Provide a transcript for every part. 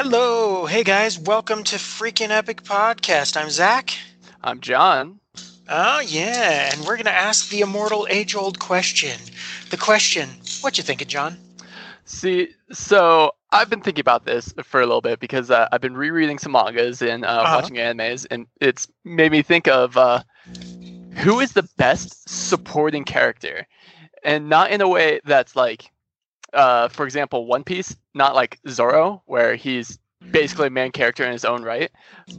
Hello, hey guys, welcome to Freaking Epic Podcast. I'm Zach. I'm John. Oh yeah, and we're gonna ask the immortal age-old question. The question, what you thinking, John? See, so I've been thinking about this for a little bit because uh, I've been rereading some mangas and uh, Uh-huh. watching animes, and it's made me think of uh, who is the best supporting character, and not in a way that's like, uh, for example, One Piece, not like Zoro, where he's basically a main character in his own right,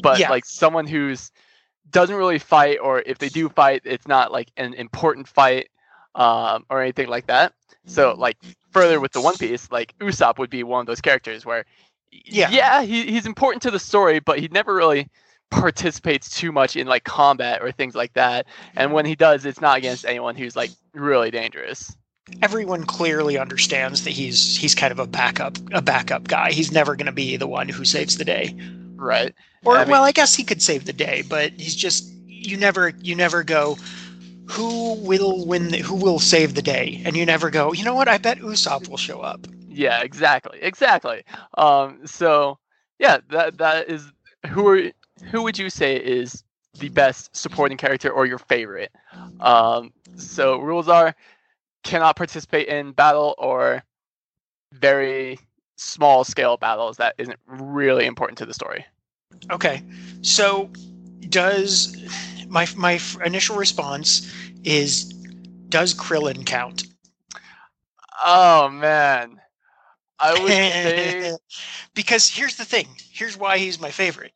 but Yeah. like someone who's doesn't really fight, or if they do fight, it's not like an important fight um, or anything like that. So like further with the One Piece, like Usopp would be one of those characters where, Yeah. yeah, he, he's important to the story, but he never really participates too much in like combat or things like that. And when he does, it's not against anyone who's like really dangerous. Everyone clearly understands that he's he's kind of a backup a backup guy. He's never gonna be the one who saves the day. Right. Or I mean- well, I guess he could save the day, but he's just you never you never go who will win the, who will save the day and you never go you know what i bet usopp will show up Yeah, exactly. Exactly. Um, so yeah, that that is who are who would you say is the best supporting character or your favorite? Um, so rules are cannot participate in battle or very small scale battles that isn't really important to the story. okay so does my my initial response is does krillin count Oh man. I would say because here's the thing here's why he's my favorite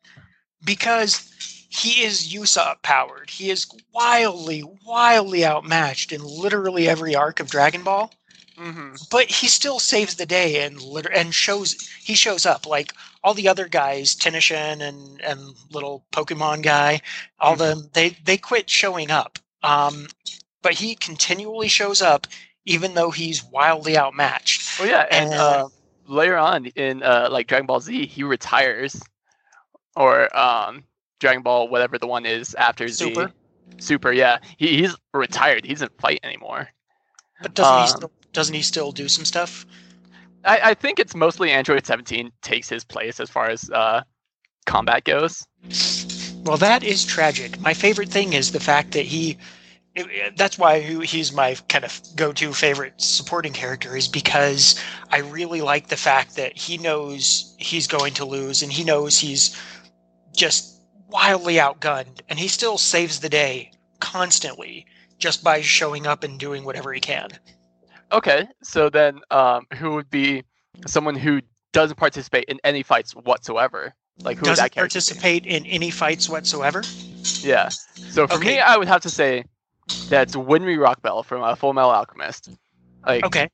because he is usopp powered. He is wildly wildly outmatched in literally every arc of dragon ball. Mhm. but he still saves the day and liter- and shows he shows up. Like all the other guys Tenishin and and little Pokemon guy all them they they quit showing up. Um but he continually shows up even though he's wildly outmatched. Well, yeah, and And- uh, later on in uh, like Dragon Ball Z, he retires, or um, Dragon Ball whatever the one is after Super. Z. Super, yeah, he, he's retired. He doesn't fight anymore. but doesn't he Um, still doesn't he still do some stuff I, I think it's mostly Android 17 takes his place as far as uh, combat goes. Well, that is tragic. My favorite thing is the fact that he. that's why he's my kind of go-to favorite supporting character is because I really like the fact that he knows he's going to lose and he knows he's just wildly outgunned and he still saves the day constantly just by showing up and doing whatever he can. Okay, so then um, who would be someone who doesn't participate in any fights whatsoever? Like who would Doesn't that character be? participate in any fights whatsoever. Yeah. So for Okay. me, I would have to say that's Winry Rockbell from uh, Full Metal Alchemist. Like Okay.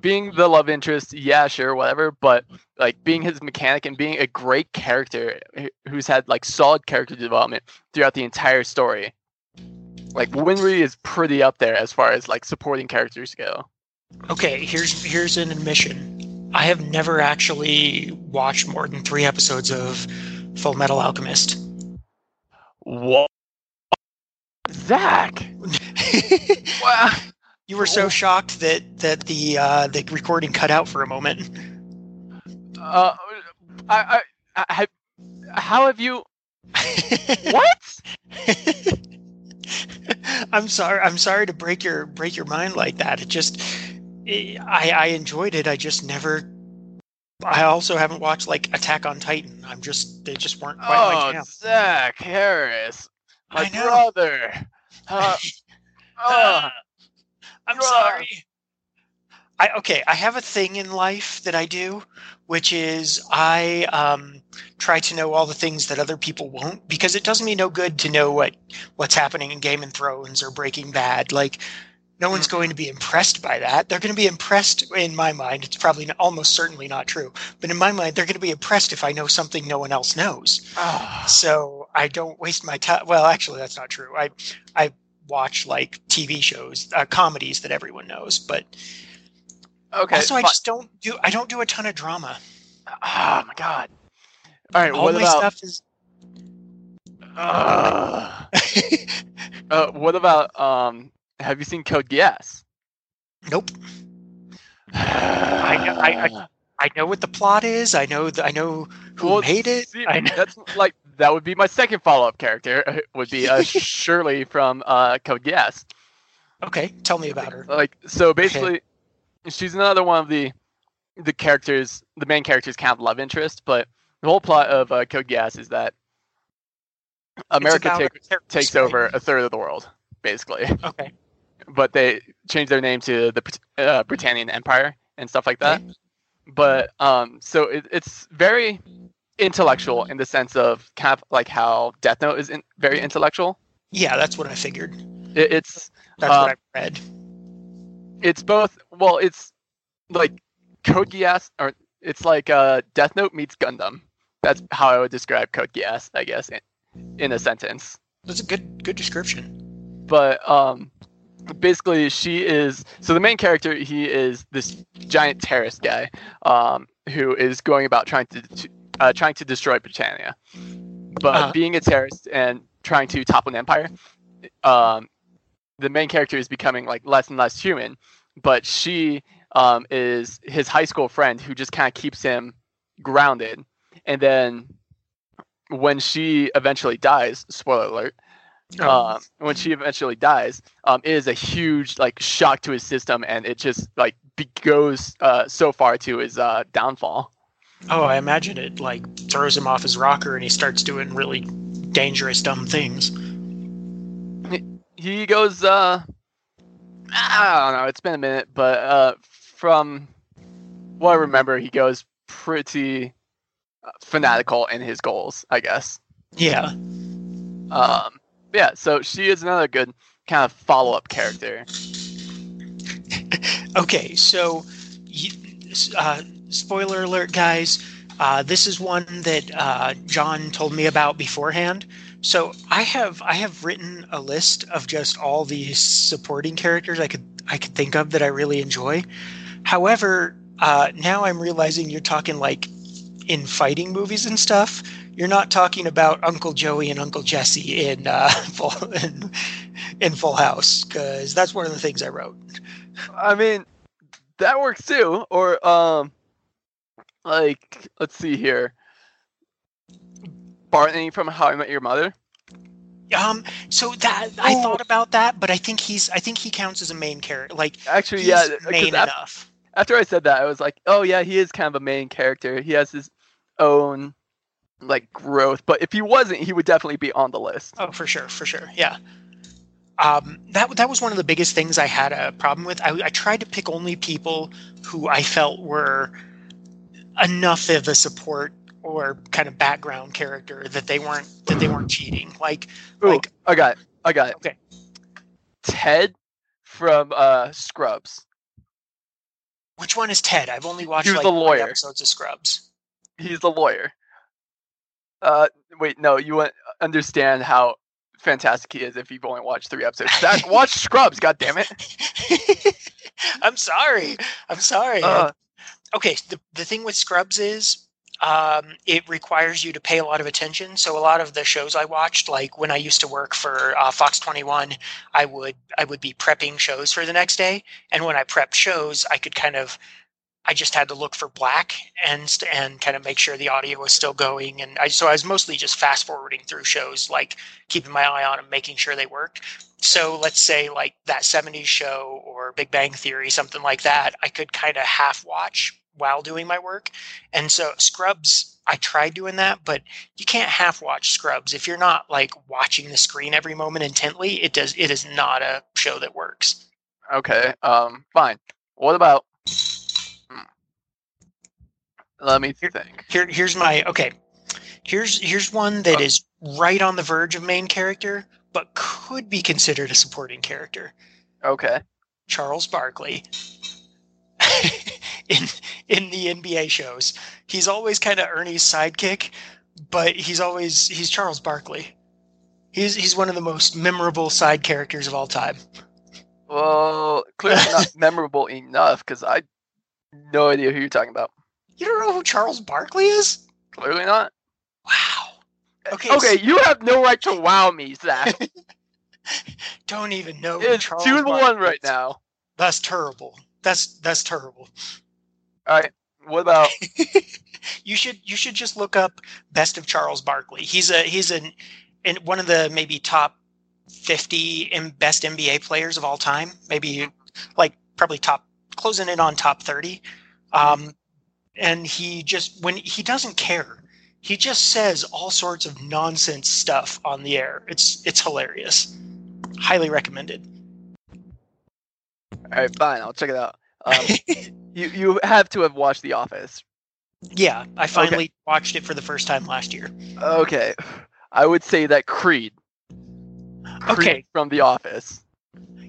Being the love interest, yeah, sure, whatever. But like being his mechanic and being a great character who's had like solid character development throughout the entire story. Like Winry is pretty up there as far as like supporting characters go. Okay, here's here's an admission. I have never actually watched more than three episodes of Full Metal Alchemist. What? Zach. Wow. You were so shocked that that the uh, the recording cut out for a moment. Uh, I, I, I have. How have you? What? I'm sorry. I'm sorry to break your break your mind like that. It just I I enjoyed it. I just never. I also haven't watched like Attack on Titan. I'm just they just weren't quite my Oh, jam. Zach Harris, my brother. Uh, uh, I'm sorry. I okay, I have a thing in life that I do, which is I um, try to know all the things that other people won't, because it does me no good to know what what's happening in Game of Thrones or Breaking Bad. Like, no one's going to be impressed by that. They're going to be impressed in my mind. It's probably not, almost certainly not true, but in my mind, they're going to be impressed if I know something no one else knows ah, so I don't waste my time. Well, actually, that's not true. I I watch like TV shows, uh, comedies that everyone knows, but okay. also I just don't do. I don't do a ton of drama. Oh my god. All right. All what my about? stuff is. Uh, uh, what about? Um, have you seen Code Geass? nope. I- I- I know what the plot is. I know the, I know who Well, made it. See, I know. that's like that would be my second follow-up character. Would be uh, Shirley from uh, Code Geass. Okay, tell me about her. Like so, basically, she's another one of the the characters, the main character's kind of love interest. But the whole plot of uh, Code Geass is that America takes right? over a third of the world, basically. Okay. But they change their name to the uh, Britannian Empire and stuff like that. But um, so it, it's very intellectual in the sense of kind of like how Death Note is in, very intellectual. Yeah, that's what I figured. It, it's That's Um, what I read. it's both. Well, it's like Code Geass, or it's like uh, Death Note meets Gundam. That's how I would describe Code Geass, I guess, in, in a sentence. That's a good good description. But um, basically, she is. So the main character, he is this giant terrorist guy, um, who is going about trying to, to uh, trying to destroy Britannia. But Uh-huh. being a terrorist and trying to topple an empire, um, the main character is becoming like less and less human. But she um, is his high school friend who just kind of keeps him grounded. And then when she eventually dies, spoiler alert, Oh, um, when she eventually dies, um, it is a huge like shock to his system, and it just like be- goes uh, so far to his uh, downfall. Oh, I imagine it like throws him off his rocker and he starts doing really dangerous, dumb things. He goes, uh, I don't know, it's been a minute, but uh, from what I remember, he goes pretty uh, fanatical in his goals, I guess. Yeah. Um, yeah, so she is another good kind of follow up character. Okay, so you, uh, spoiler alert, guys. Uh, this is one that uh, John told me about beforehand. So I have I have written a list of just all the supporting characters I could I could think of that I really enjoy. However, uh, now I'm realizing you're talking like in fighting movies and stuff. You're not talking about Uncle Joey and Uncle Jesse in uh, Full in, in Full House because that's one of the things I wrote. I mean, that works too. Or um, like let's see here, Barney from How I Met Your Mother. Um. So that I Oh. thought about that, but I think he's. I think he counts as a main character. Like Actually, yeah, main enough. after I said that, I was like, oh yeah, he is kind of a main character. He has his own like growth, but if he wasn't, he would definitely be on the list. Oh, for sure, for sure. Yeah. Um. That that was one of the biggest things I had a problem with. I, I tried to pick only people who I felt were enough of a support or kind of background character that they weren't that they weren't cheating. Like Ooh, Like- I got it. I got it. Okay. Ted from uh, Scrubs. which one is Ted? I've only watched He like the three lawyer. episodes of Scrubs. He's the lawyer. Uh, wait, no, you won't understand how fantastic he is if you've only watched three episodes. Zach, watch Scrubs. God damn it. I'm sorry. I'm sorry. Uh, okay the, the thing with scrubs is um, it requires you to pay a lot of attention. So a lot of the shows i watched like when i used to work for uh, fox 21 i would i would be prepping shows for the next day. And when i prepped shows i could kind of i just had to look for black and and kind of make sure the audio was still going and i so i was mostly just fast forwarding through shows like keeping my eye on them making sure they worked so let's say like that 70s show or big bang theory something like that i could kind of half watch while doing my work and so scrubs i tried doing that but you can't half watch scrubs if you're not like watching the screen every moment intently it does it is not a show that works okay. Um, fine. What about? Let me think. here here's my okay here's here's one that Uh. is right on the verge of main character but could be considered a supporting character Okay. Charles Barkley in in the NBA shows. He's always kind of Ernie's sidekick, but he's always he's Charles Barkley. He's he's one of the most memorable side characters of all time. Well, clearly not memorable enough because I no idea who you're talking about. You don't know who Charles Barkley is? Clearly not. Wow. Okay. Okay, you have no right to wow me, Zach. Don't even know. who It's Charles two to one right is. now. That's terrible. That's that's terrible. All right. What about? you should you should just look up best of Charles Barkley. He's a he's an in one of the maybe top fifty in best NBA players of all time. Maybe like probably top closing in on top thirty. Um, and he just when he doesn't care, he just says all sorts of nonsense stuff on the air. It's it's hilarious. Highly recommended. All right, fine. I'll check it out. Um, you you have to have watched The Office. Yeah, I finally watched it for the first time last year. Okay, I would say that Creed. Creed Okay. from The Office.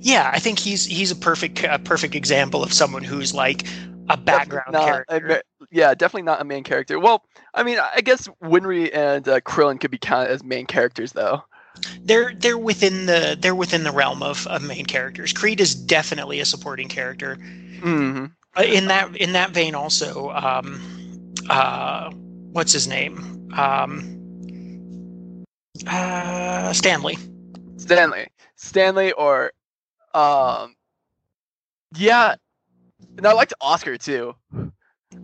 Yeah, I think he's he's a perfect a perfect example of someone who's like a background Not character. Yeah, definitely not a main character. Well, I mean, I guess Winry and uh, Krillin could be counted as main characters, though. They're they're within the they're within the realm of, of main characters. Creed is definitely a supporting character. hmm Uh, in that in that vein, also, um, uh, what's his name? Um, uh, Stanley. Stanley, Stanley, or um, yeah, and I liked Oscar too.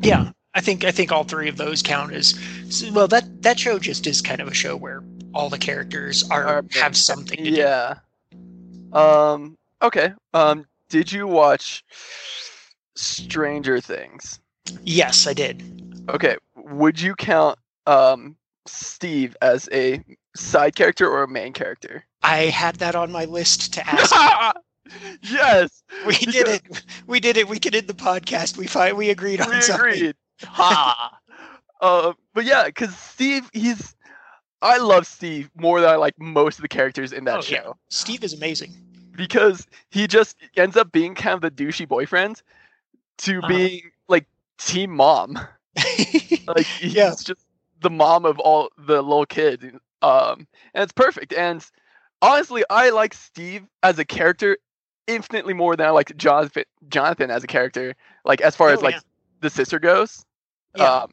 Yeah, I think I think all three of those count as well. That that show just is kind of a show where all the characters are, Are have something to do. Yeah. Um. Okay. Um. Did you watch Stranger Things? Yes, I did. Okay. Would you count um Steve as a side character or a main character? I had that on my list to ask. yes. we did it. We did it. We could end the podcast. We fi- we agreed on We something. agreed. Ha. uh, but yeah, because Steve, he's. I love Steve more than I like most of the characters in that Oh, show yeah. Steve is amazing. because he just ends up being kind of the douchey boyfriend to Uh-huh. being like team mom. Like he's Yeah. just the mom of all the little kids. Um, and it's perfect. And honestly, I like Steve as a character infinitely more than I like Jonathan. Jonathan as a character, like as far as Oh, like yeah. the sister goes. Yeah. Um,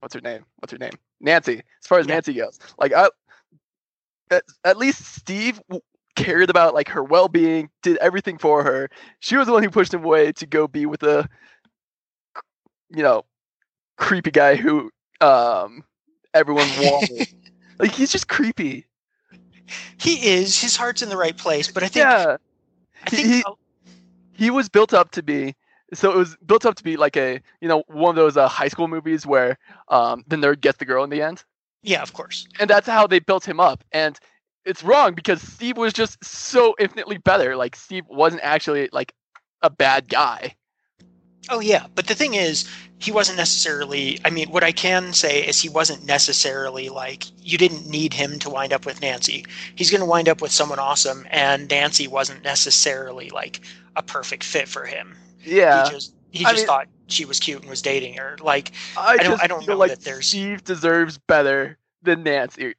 what's her name? What's her name? Nancy. As far as Yeah. Nancy goes, like I, at, at least Steve cared about like her well-being, did everything for her. She was the one who pushed him away to go be with a, you know, creepy guy who um everyone wanted. like he's just creepy. he is. His heart's in the right place, but I think Yeah, I think he- oh, he was built up to be. So it was built up to be like a you know one of those uh, high school movies where um the nerd gets the girl in the end. yeah, of course. and that's how they built him up. And it's wrong because Steve was just so infinitely better. Like Steve wasn't actually like a bad guy. Oh yeah, but the thing is, he wasn't necessarily. I mean, what I can say is he wasn't necessarily like you didn't need him to wind up with Nancy. He's going to wind up with someone awesome, and Nancy wasn't necessarily like a perfect fit for him. Yeah, He just he I just mean- thought she was cute and was dating her. Like, I, don't- I don't feel know like that there's- Steve deserves better than Nancy.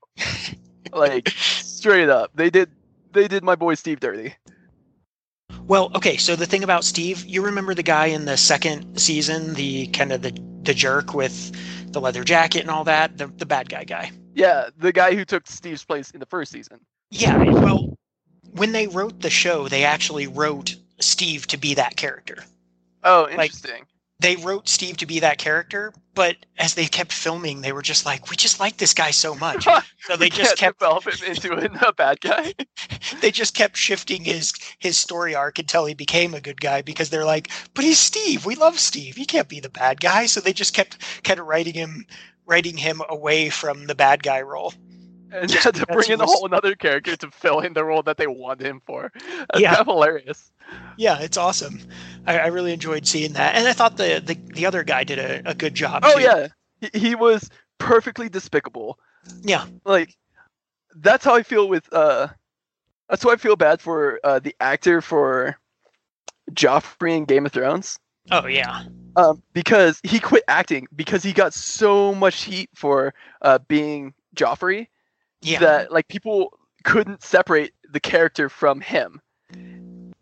like straight up, they did they did my boy Steve dirty. well, okay. So the thing about Steve, you remember the guy in the second season, the kind of the the jerk with the leather jacket and all that, the the bad guy guy. Yeah, the guy who took Steve's place in the first season. Yeah, well, when they wrote the show, they actually wrote Steve to be that character. Oh, Like- interesting. They wrote Steve to be that character, but as they kept filming, they were just like, "We just like this guy so much." So they just kept develop him into a, a bad guy. they just kept shifting his his story arc until he became a good guy because they're like, "But he's Steve. We love Steve. He can't be the bad guy." So they just kept kind of writing him writing him away from the bad guy role. And Just had to bring in a whole another character to fill in the role that they wanted him for. That's Yeah. kind of hilarious. Yeah, it's awesome. I, I really enjoyed seeing that, and I thought the the, the other guy did a, a good job. Oh too. yeah, he, he was perfectly despicable. Yeah. like that's how I feel with. uh That's why I feel bad for uh the actor for Joffrey in Game of Thrones. Oh yeah. Um, because he quit acting because he got so much heat for uh being Joffrey Yeah. that like people couldn't separate the character from him. And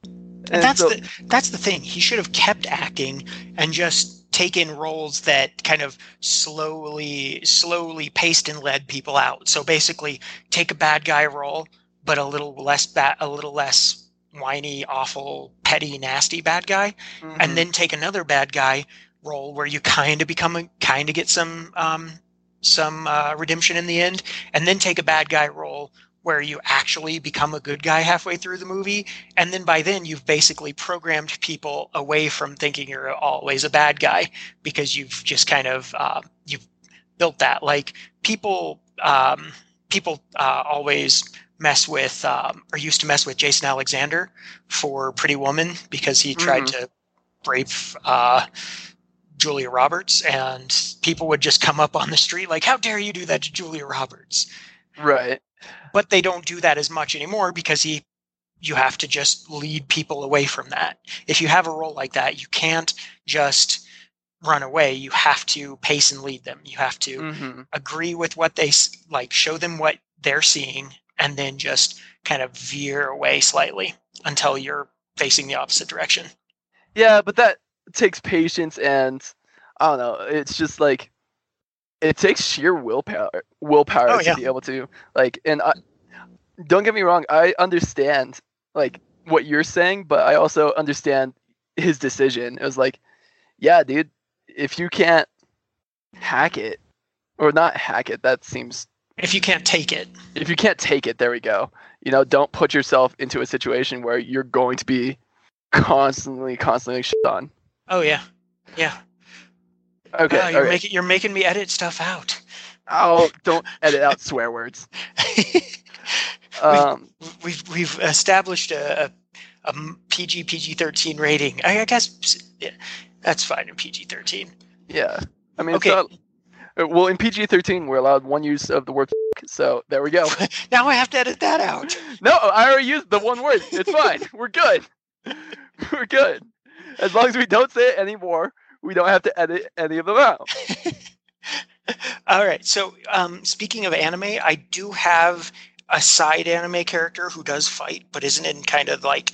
that's so- the that's the thing. He should have kept acting and just taken roles that kind of slowly slowly paced and led people out. So basically, take a bad guy role, but a little less bad, a little less whiny, awful, petty, nasty bad guy, Mhm. and then take another bad guy, role where you kind of become a kind of get some um, some uh, redemption in the end, and then take a bad guy role where you actually become a good guy halfway through the movie, and then by then you've basically programmed people away from thinking you're always a bad guy because you've just kind of uh, you've built that. Like people um, people uh, always mess with um, or used to mess with Jason Alexander for Pretty Woman because he tried Mhm. to rape uh, Julia Roberts, and people would just come up on the street like, "How dare you do that to Julia Roberts?" Right. But they don't do that as much anymore because he, you have to just lead people away from that. If you have a role like that, you can't just run away. You have to pace and lead them. You have to hmm agree with what they like, show them what they're seeing, and then just kind of veer away slightly until you're facing the opposite direction. Yeah, but that takes patience and I don't know. It's just like it takes sheer willpower willpower Oh, to be able to like and I, don't get me wrong, I understand like what you're saying, but I also understand his decision. It was like, yeah, dude, if you can't hack it or not hack it, that seems If you can't take it, if you can't take it, there we go. You know, don't put yourself into a situation where you're going to be constantly, constantly shit on. Oh yeah, yeah. Okay, Ah, you're okay. making you're making me edit stuff out. Oh, don't edit out swear words. Um, we've we've established a, a, a PG PG thirteen rating. I, I guess yeah, that's fine in PG thirteen. yeah. I mean, Okay. it's not, uh, well, in PG thirteen, we're allowed one use of the word. So there we go. Now I have to edit that out. No, I already used the one word. It's fine. We're good. We're good. As long as we don't say it anymore, we don't have to edit any of them out. All right. So um, speaking of anime, I do have a side anime character who does fight, but isn't in kind of like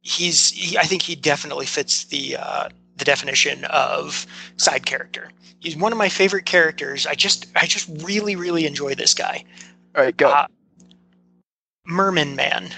he's. He, I think he definitely fits the uh, the definition of side character. He's one of my favorite characters. I just I just really really enjoy this guy, All right, go. Uh, Merman Man.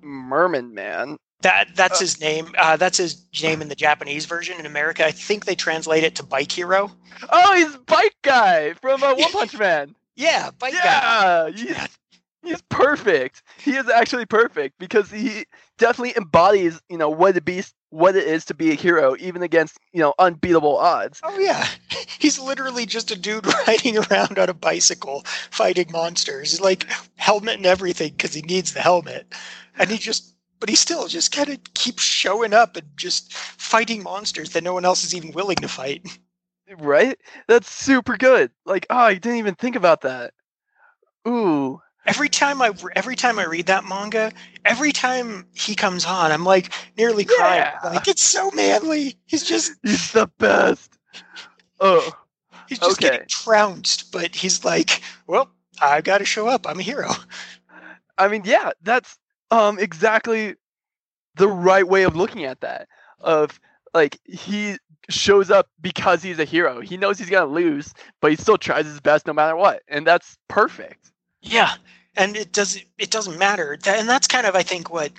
Merman Man. That that's Uh, his name. Uh, that's his name in the Japanese version. In America, I think they translate it to Bike Hero. Oh, he's Bike Guy from uh, One Punch Man. Yeah, Bike Guy. Yeah, he's, he's perfect. He is actually perfect because he definitely embodies, you know, what it be, what it is to be a hero, even against, you know, unbeatable odds. Oh yeah, he's literally just a dude riding around on a bicycle fighting monsters, like helmet and everything, because he needs the helmet, and he just, but he still just kind of keeps showing up and just fighting monsters that no one else is even willing to fight. Right? That's super good. Like, oh, I didn't even think about that. Ooh. Every time I every time I read that manga, every time he comes on, I'm like nearly crying. Yeah. Like it's so manly. He's just He's the best. Oh, he's just Okay. getting trounced, but he's like, well, I've got to show up. I'm a hero. I mean, yeah, that's um exactly the right way of looking at that. Of like he shows up because he's a hero. He knows he's gonna lose, but he still tries his best no matter what, and that's perfect. Yeah, and it doesn't it doesn't matter, and that's kind of I think what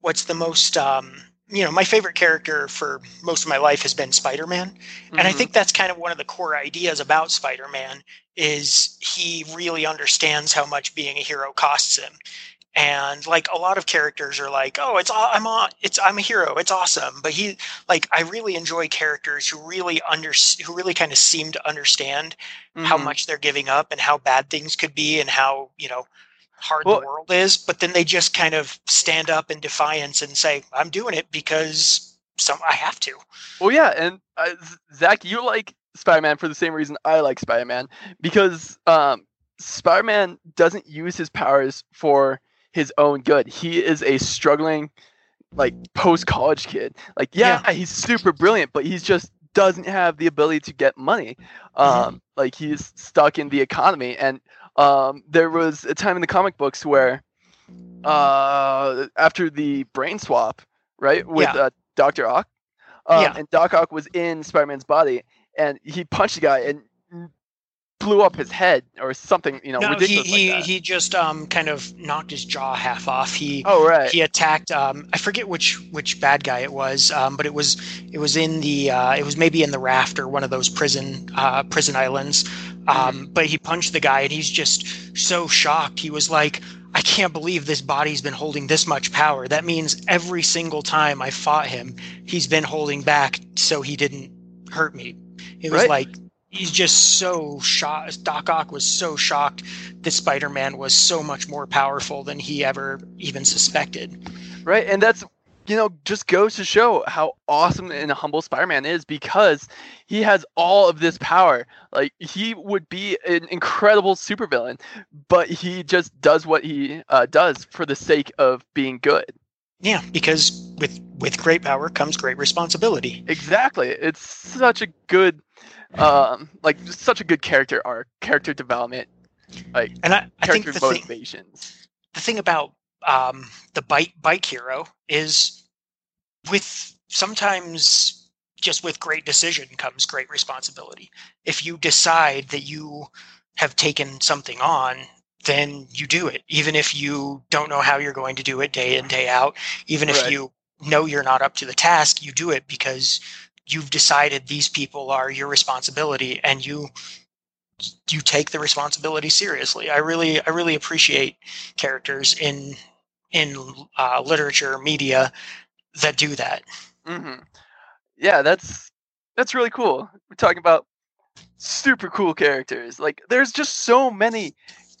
what's the most um, you know my favorite character for most of my life has been Spider-Man, and I Mhm. think that's kind of one of the core ideas about Spider-Man is he really understands how much being a hero costs him. And like a lot of characters are like, oh, it's I'm on, it's I'm a hero, it's awesome. But he like I really enjoy characters who really under who really kind of seem to understand how Mhm. much they're giving up and how bad things could be and how you know hard Well- the world is but then they just kind of stand up in defiance and say i'm doing it because some i have to Well, yeah, and uh, Zach, you like Spider-Man for the same reason I like Spider-Man because um, Spider-Man doesn't use his powers for his own good. He is a struggling, like post-college kid. Like, yeah, he's super brilliant, but he's just doesn't have the ability to get money. Um, like he's stuck in the economy, and um, there was a time in the comic books where, uh, after the brain swap, right, with Yeah. uh, Doctor Ock, um, Yeah. and Doc Ock was in Spider-Man's body, and he punched the guy and blew up his head or something, you know, no, he ridiculous he, like that. he just um kind of knocked his jaw half off. He oh right. he attacked um I forget which which bad guy it was um but it was it was in the uh it was maybe in the raft or one of those prison uh prison islands um but he punched the guy and he's just so shocked he was like I can't believe this body's been holding this much power that means every single time I fought him he's been holding back so he didn't hurt me it was Right. like he's just so shocked Doc Ock was so shocked that Spider-Man was so much more powerful than he ever even suspected Right, and that's you know just goes to show how awesome and humble Spider-Man is because he has all of this power. Like he would be an incredible supervillain, but he just does what he uh, does for the sake of being good. Yeah, because with with great power comes great responsibility. Exactly. It's such a good, um, like such a good character arc, character development, like And I, I think character the thing motivations. the thing about um, the bike bike hero is with sometimes just with great decision comes great responsibility. If you decide that you have taken something on, then you do it, even if you don't know how you're going to do it day in day out. Even if Right. you know you're not up to the task, you do it because you've decided these people are your responsibility, and you you take the responsibility seriously. I really I really appreciate characters in in uh, literature media that do that. hmm Yeah, that's that's really cool. We're talking about super cool characters. Like, there's just so many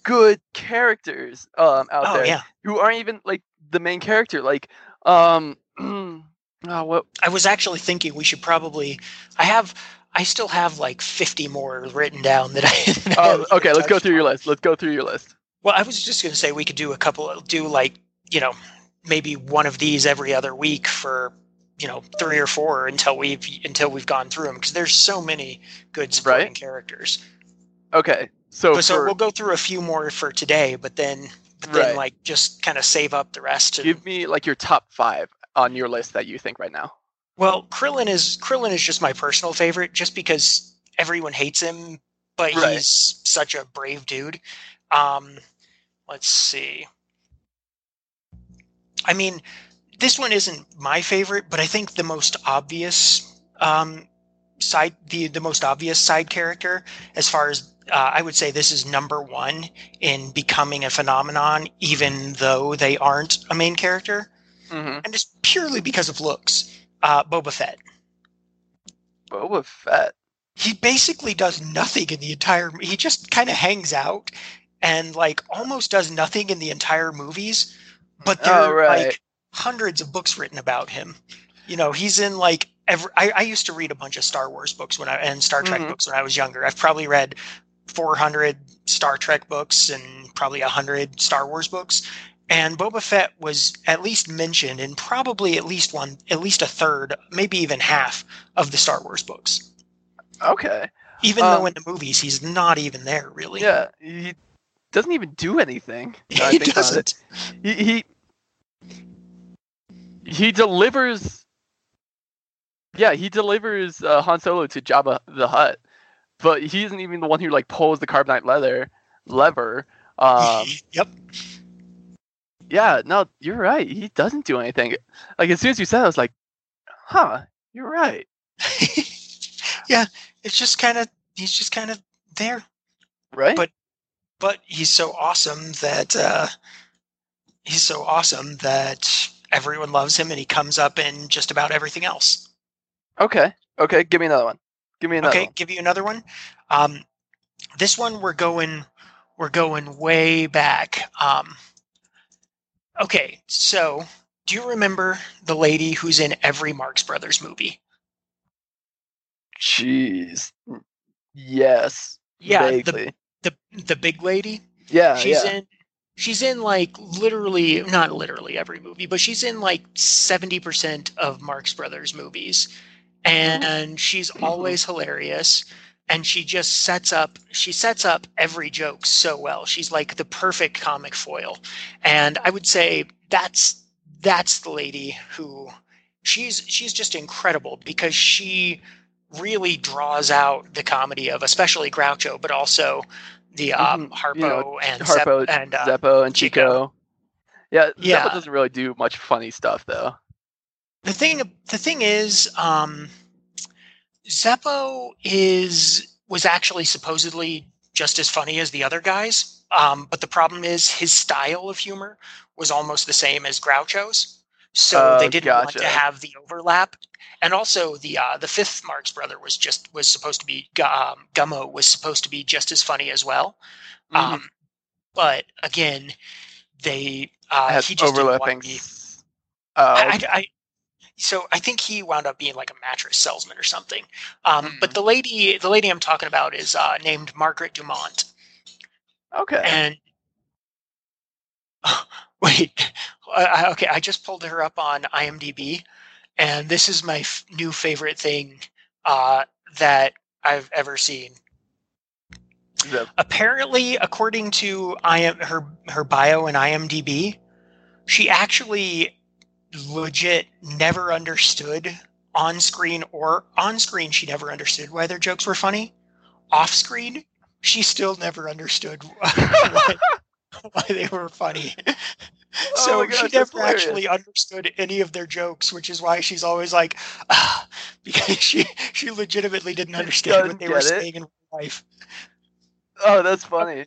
good characters um, out Oh there yeah, who aren't even like the main character. Like, um, oh, what? I was actually thinking we should probably. I have. I still have like 50 more written down that I. that Oh, okay. Let's go through your list. Let's go through your list. Well, I was just going to say we could do a couple. Do like you know maybe one of these every other week for you know three or four until we've until we've gone through them because there's so many good supporting Right. characters. Okay, so But so for, we'll go through a few more for today, but then but then like just kind of save up the rest to give me like your top five on your list that you think right now. Well, Krillin is Krillin is just my personal favorite, just because everyone hates him, but Right. he's such a brave dude. Um, let's see. I mean, this one isn't my favorite, but I think the most obvious um, side the the most obvious side character, as far as uh, I would say, this is number one in becoming a phenomenon, even though they aren't a main character, Mm-hmm. and just purely because of looks. Uh, Boba Fett. Boba Fett. he basically does nothing in the entire he just kind of hangs out and like almost does nothing in the entire movies but there Oh, are like hundreds of books written about him you know he's in like every I, I used to read a bunch of star wars books when i and star trek Mhm. books when i was younger i've probably read 400 star trek books and probably 100 star wars books and boba fett was at least mentioned in probably at least one at least a third maybe even half of the star wars books Okay. even Um, though in the movies he's not even there really. Yeah, he doesn't even do anything. he doesn't. He, he he delivers. Yeah, he delivers uh, Han Solo to Jabba the Hutt, but he isn't even the one who like pulls the carbonite leather lever. Um, yep. yeah, no, you're right. He doesn't do anything. Like as soon as you said, it, I was like, "Huh, you're right." yeah, it's just kind of he's just kind of there, Right? But- but he's so awesome that uh, he's so awesome that everyone loves him, and he comes up in just about everything else. okay, okay, give me another one. Give me another okay, one. give you another one. Um, this one we're going we're going way back. Um, okay, so do you remember the lady who's in every Marx Brothers movie? Jeez. Yes. Yeah, the the the big lady. yeah, she's yeah. in she's in like literally not literally every movie, but she's in like seventy percent of Marx Brothers movies, and she's always hilarious. And she just sets up she sets up every joke so well. She's like the perfect comic foil, and I would say that's that's the lady who she's she's just incredible because she really draws out the comedy of especially Groucho, but also the um, Harpo you know, and Harpo, Zep- and uh, Zeppo, and Chico. Chico. Yeah, Yeah. Zeppo doesn't really do much funny stuff though. The thing the thing is um Zeppo is was actually supposedly just as funny as the other guys um but the problem is his style of humor was almost the same as Groucho's so they Oh, didn't want to have the overlap and also the uh the fifth Marx brother was just was supposed to be um, Gummo was supposed to be just as funny as well Mhm. um but again they uh he just didn't want overlapping. to be I, I- so I think he wound up being like a mattress salesman or something. Um, But Mhm. the lady, the lady I'm talking about is uh, named Margaret Dumont, okay. and wait, I, I- okay, I just pulled her up on IMDb, and this is my f- new favorite thing uh, that I've ever seen. The- apparently according to IM, her her bio in IMDb, she actually legit never understood on screen or on screen she never understood why their jokes were funny. Off screen, she still never understood why, why they were funny. So Oh gosh, she never actually understood any of their jokes, which is why she's always like, ah, because she she legitimately didn't understand what they were it. saying in real life oh, that's funny.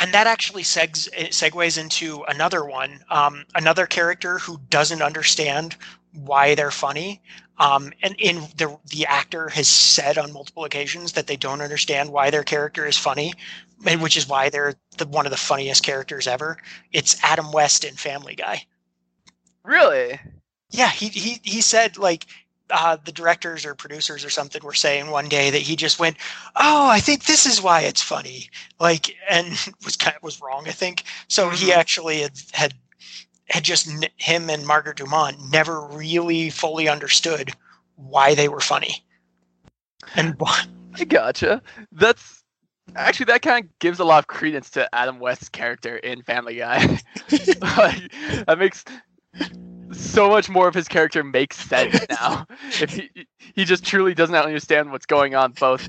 And that actually segs, segues into another one um, another character who doesn't understand why they're funny um, and in the the actor has said on multiple occasions that they don't understand why their character is funny which is why they're the one of the funniest characters ever it's adam west in family guy Really? yeah he he, he said like uh, the directors or producers or something were saying one day that he just went, "Oh, I think this is why it's funny," like, and was kind of was wrong. I think so. He Mhm. actually had had had just him and Margaret Dumont never really fully understood why they were funny, and why. I gotcha. That's actually that kind of gives a lot of credence to Adam West's character in Family Guy. like, that makes so much more of his character makes sense now. if he he just truly doesn't understand what's going on both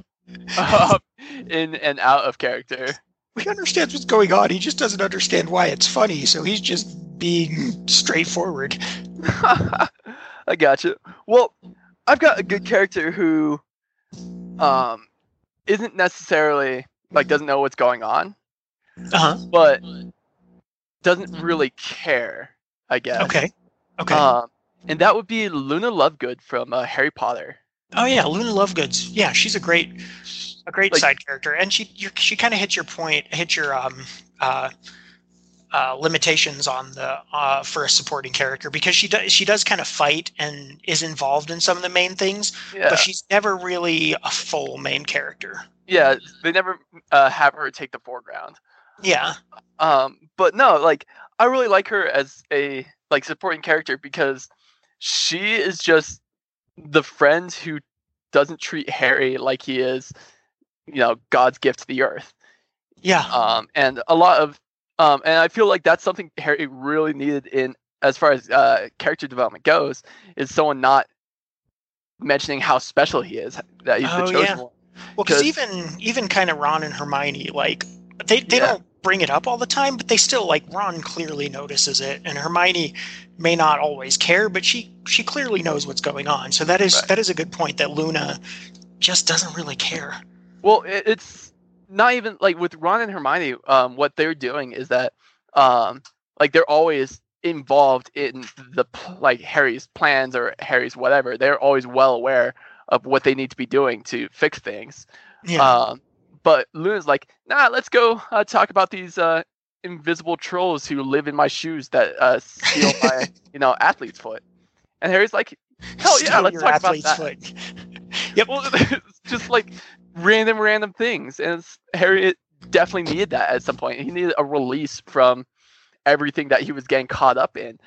um, in and out of character. He understands what's going on. He just doesn't understand why it's funny. So he's just being straightforward. I gotcha. Well, I've got a good character who um isn't necessarily like doesn't know what's going on, Uh huh. but doesn't really care, I guess. Okay. Okay. Um, and that would be Luna Lovegood from uh, Harry Potter. Oh yeah, Luna Lovegoods. Yeah, she's a great, a great Like- side character, and she she kind of hits your point, hits your um uh, uh limitations on the uh for a supporting character because she does she does kind of fight and is involved in some of the main things, Yeah, but she's never really a full main character. yeah. They never uh, have her take the foreground. Yeah. Um, but no, like I really like her as a like supporting character because she is just the friend who doesn't treat Harry like he is, you know, God's gift to the earth. Yeah. Um, and a lot of um, and I feel like that's something Harry really needed in as far as uh, character development goes is someone not mentioning how special he is that he's Oh, the chosen yeah. one. Well, because even even kind of Ron and Hermione, like they they Yeah. don't bring it up all the time, but they still like Ron clearly notices it, and Hermione may not always care, but she she clearly knows what's going on. So that is Right. that is a good point that Luna just doesn't really care. Well, it's not even like with Ron and Hermione. Um, what they're doing is that, um, like they're always involved in the like Harry's plans or Harry's whatever. They're always well aware of what they need to be doing to fix things. Yeah. Um, but Luna's like, nah, let's go uh, talk about these uh, invisible trolls who live in my shoes that uh, steal my, you know, athlete's foot. And Harry's like, hell yeah, Steal let's talk about that. foot. Yep. Well, it's just like random, random things, and Harry definitely needed that at some point. He needed a release from everything that he was getting caught up in,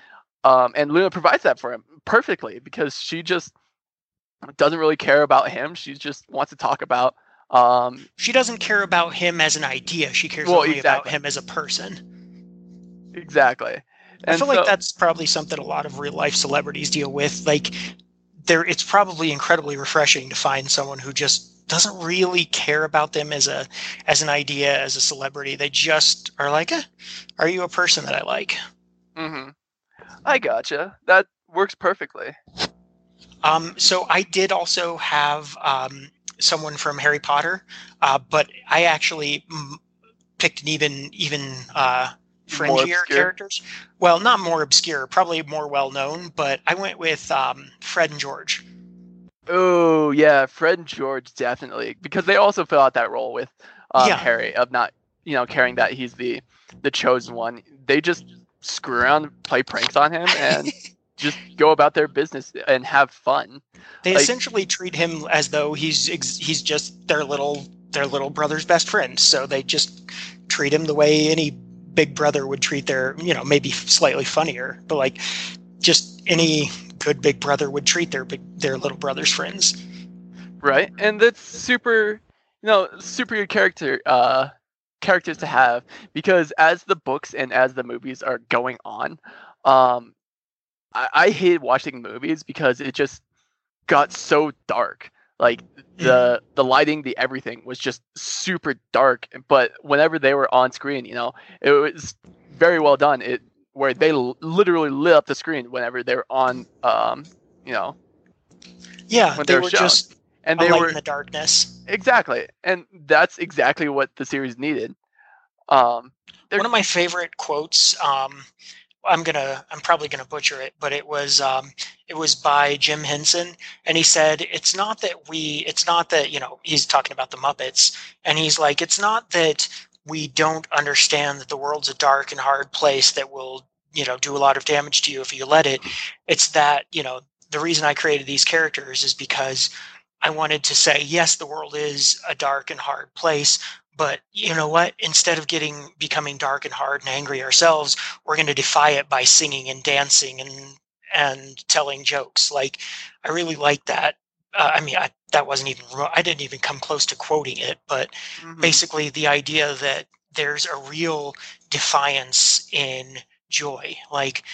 um, and Luna provides that for him perfectly because she just doesn't really care about him. She just wants to talk about. Um, She doesn't care about him as an idea. She cares Well, only about him as a person. exactly. I feel so- like that's probably something a lot of real life celebrities deal with. Like there it's probably incredibly refreshing to find someone who just doesn't really care about them as a as an idea as a celebrity they just are like eh, are you a person that i like Mm-hmm. I gotcha. That works perfectly. um, so i did also have um, someone from harry potter uh, but i actually mm, picked an even even uh, fringier characters well not more obscure probably more well known but i went with um, fred and george Oh yeah, Fred and George definitely because they also fill out that role with um, Yeah. Harry of not you know caring that he's the the chosen one. They just screw around, play pranks on him, and just go about their business and have fun. They Like- essentially treat him as though he's ex- he's just their little their little brother's best friend. So they just treat him the way any big brother would treat their you know maybe slightly funnier, but like just any good big brother would treat their big their little brother's friends. right and that's super you know super good character uh characters to have because as the books and as the movies are going on um i, I hated watching movies because it just got so dark like the the lighting the everything was just super dark but whenever they were on screen you know it was very well done it where they l- literally lit up the screen whenever they were on um you know Yeah, When they they're were shown. just and they were in the darkness. Exactly, and that's exactly what the series needed. Um, One of my favorite quotes. Um, I'm gonna. I'm probably gonna butcher it, but it was. Um, it was by Jim Henson, and he said, "It's not that we. It's not that you know." He's talking about the Muppets, and he's like, "It's not that we don't understand that the world's a dark and hard place that will, you know, do a lot of damage to you if you let it. It's that you know the reason I created these characters is because." I wanted to say, yes, the world is a dark and hard place, but you know what? Instead of getting becoming dark and hard and angry ourselves we're going to defy it by singing and dancing and and telling jokes. Like i really like that. Uh, i mean I, that wasn't even i didn't even come close to quoting it but mhm. basically the idea that there's a real defiance in joy. Like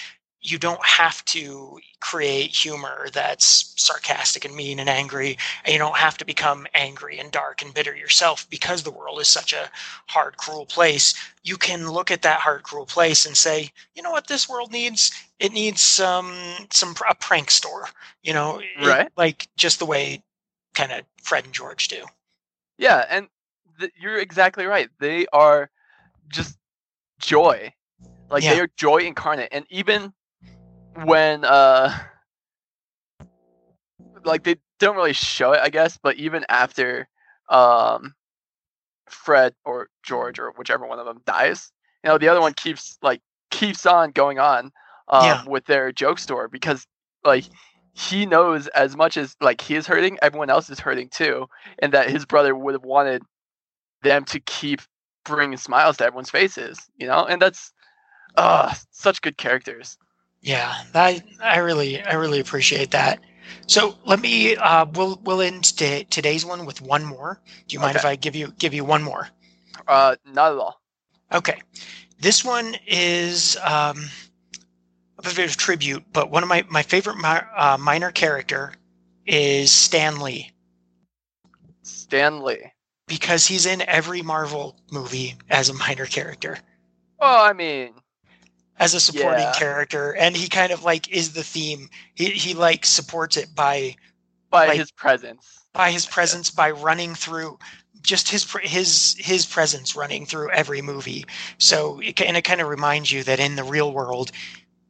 you don't have to create humor that's sarcastic and mean and angry. And you don't have to become angry and dark and bitter yourself because the world is such a hard cruel place. You can look at that hard cruel place and say you know what this world needs? It needs um, some some a prank store. You know it- Right. like just the way kind of fred and george do. Yeah, and th- you're exactly right. They are just joy, like they are joy incarnate, and even when uh, like they don't really show it, I guess, but even after um, Fred or George or whichever one of them dies, you know, the other one keeps like keeps on going on um, Yeah. with their joke store because like he knows as much as like he is hurting, everyone else is hurting too, and that his brother would have wanted them to keep bringing smiles to everyone's faces, you know, and that's uh such good characters. Yeah, I I really I really appreciate that. So let me uh, we'll we'll end to today's one with one more. Do you mind if I give you give you one more? Uh, not at all. Okay, this one is um, a bit of tribute, but one of my my favorite mi- uh, minor character is Stan Lee Stan Lee. because he's in every Marvel movie as a minor character. Well, I mean, as a supporting Yeah. character and he kind of like is the theme he, he like supports it by by Like- his presence. by his presence by running through just his his his presence running through every movie so it, and it kind of reminds you that in the real world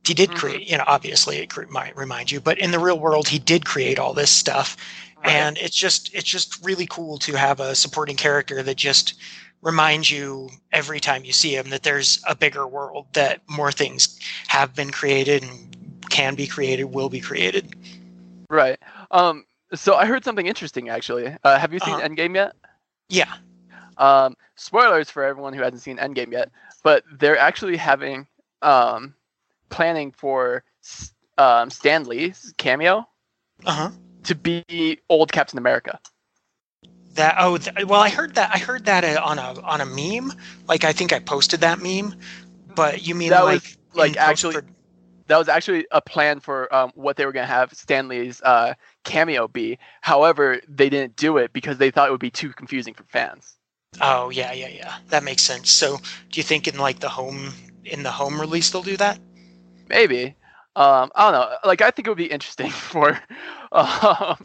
he did Mhm. create you know obviously it cre- might remind you but in the real world he did create all this stuff Right. and it's just it's just really cool to have a supporting character that just reminds you every time you see him that there's a bigger world that more things have been created and can be created will be created right. Um. So I heard something interesting actually. Uh, have you seen Uh-huh. Endgame yet? yeah Um. Spoilers for everyone who hasn't seen Endgame yet, but they're actually having um planning for um Stan Lee's cameo uh-huh to be old Captain America. That oh th- well i heard that i heard that uh, on a on a meme like i think i posted that meme but you mean That like was, like, actually- post-prod- that was actually a plan for um, what they were going to have Stan Lee's uh, cameo be. However, they didn't do it because they thought it would be too confusing for fans. Oh yeah, yeah, yeah. That makes sense. So, do you think in like the home in the home release they'll do that? Maybe. Um, I don't know. Like, I think it would be interesting for um,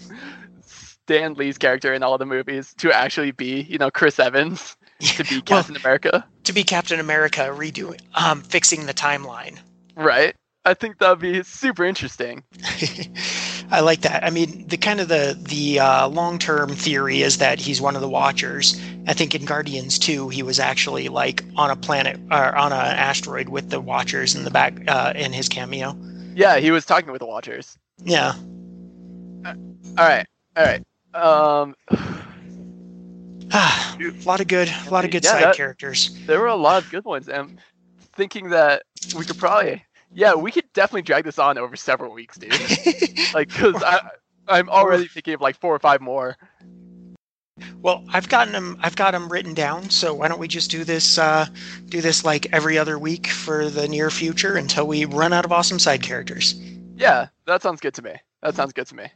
Stan Lee's character in all the movies to actually be, you know, Chris Evans to be Captain well, America. To be Captain America, redoing, um, fixing the timeline. Right. I think that'd be super interesting. I like that. I mean, the kind of the the uh, long term theory is that he's one of the Watchers. I think in Guardians 2, he was actually like on a planet or on an asteroid with the Watchers in the back uh, in his cameo. Yeah, he was talking with the Watchers. Yeah. Uh, all right. All right. Um. a lot of good, a lot of good yeah, side that, characters. There were a lot of good ones, and thinking that we could probably yeah, we could definitely drag this on over several weeks, dude. like, because I I'm already thinking of like four or five more. Well, I've gotten them. I've got them written down. So why don't we just do this? Uh, do this like every other week for the near future until we run out of awesome side characters. Yeah, that sounds good to me. That sounds good to me.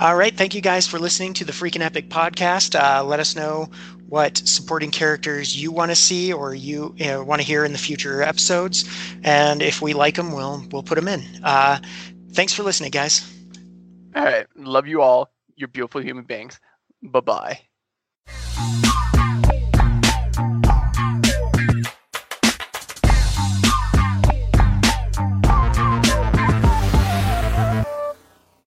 All right. Thank you guys for listening to the Freaking Epic podcast. Uh, let us know what supporting characters you want to see or you, you know, want to hear in the future episodes, and if we like them, we'll we'll put them in. Uh, thanks for listening, guys. All right, love you all. You're beautiful human beings. Bye bye.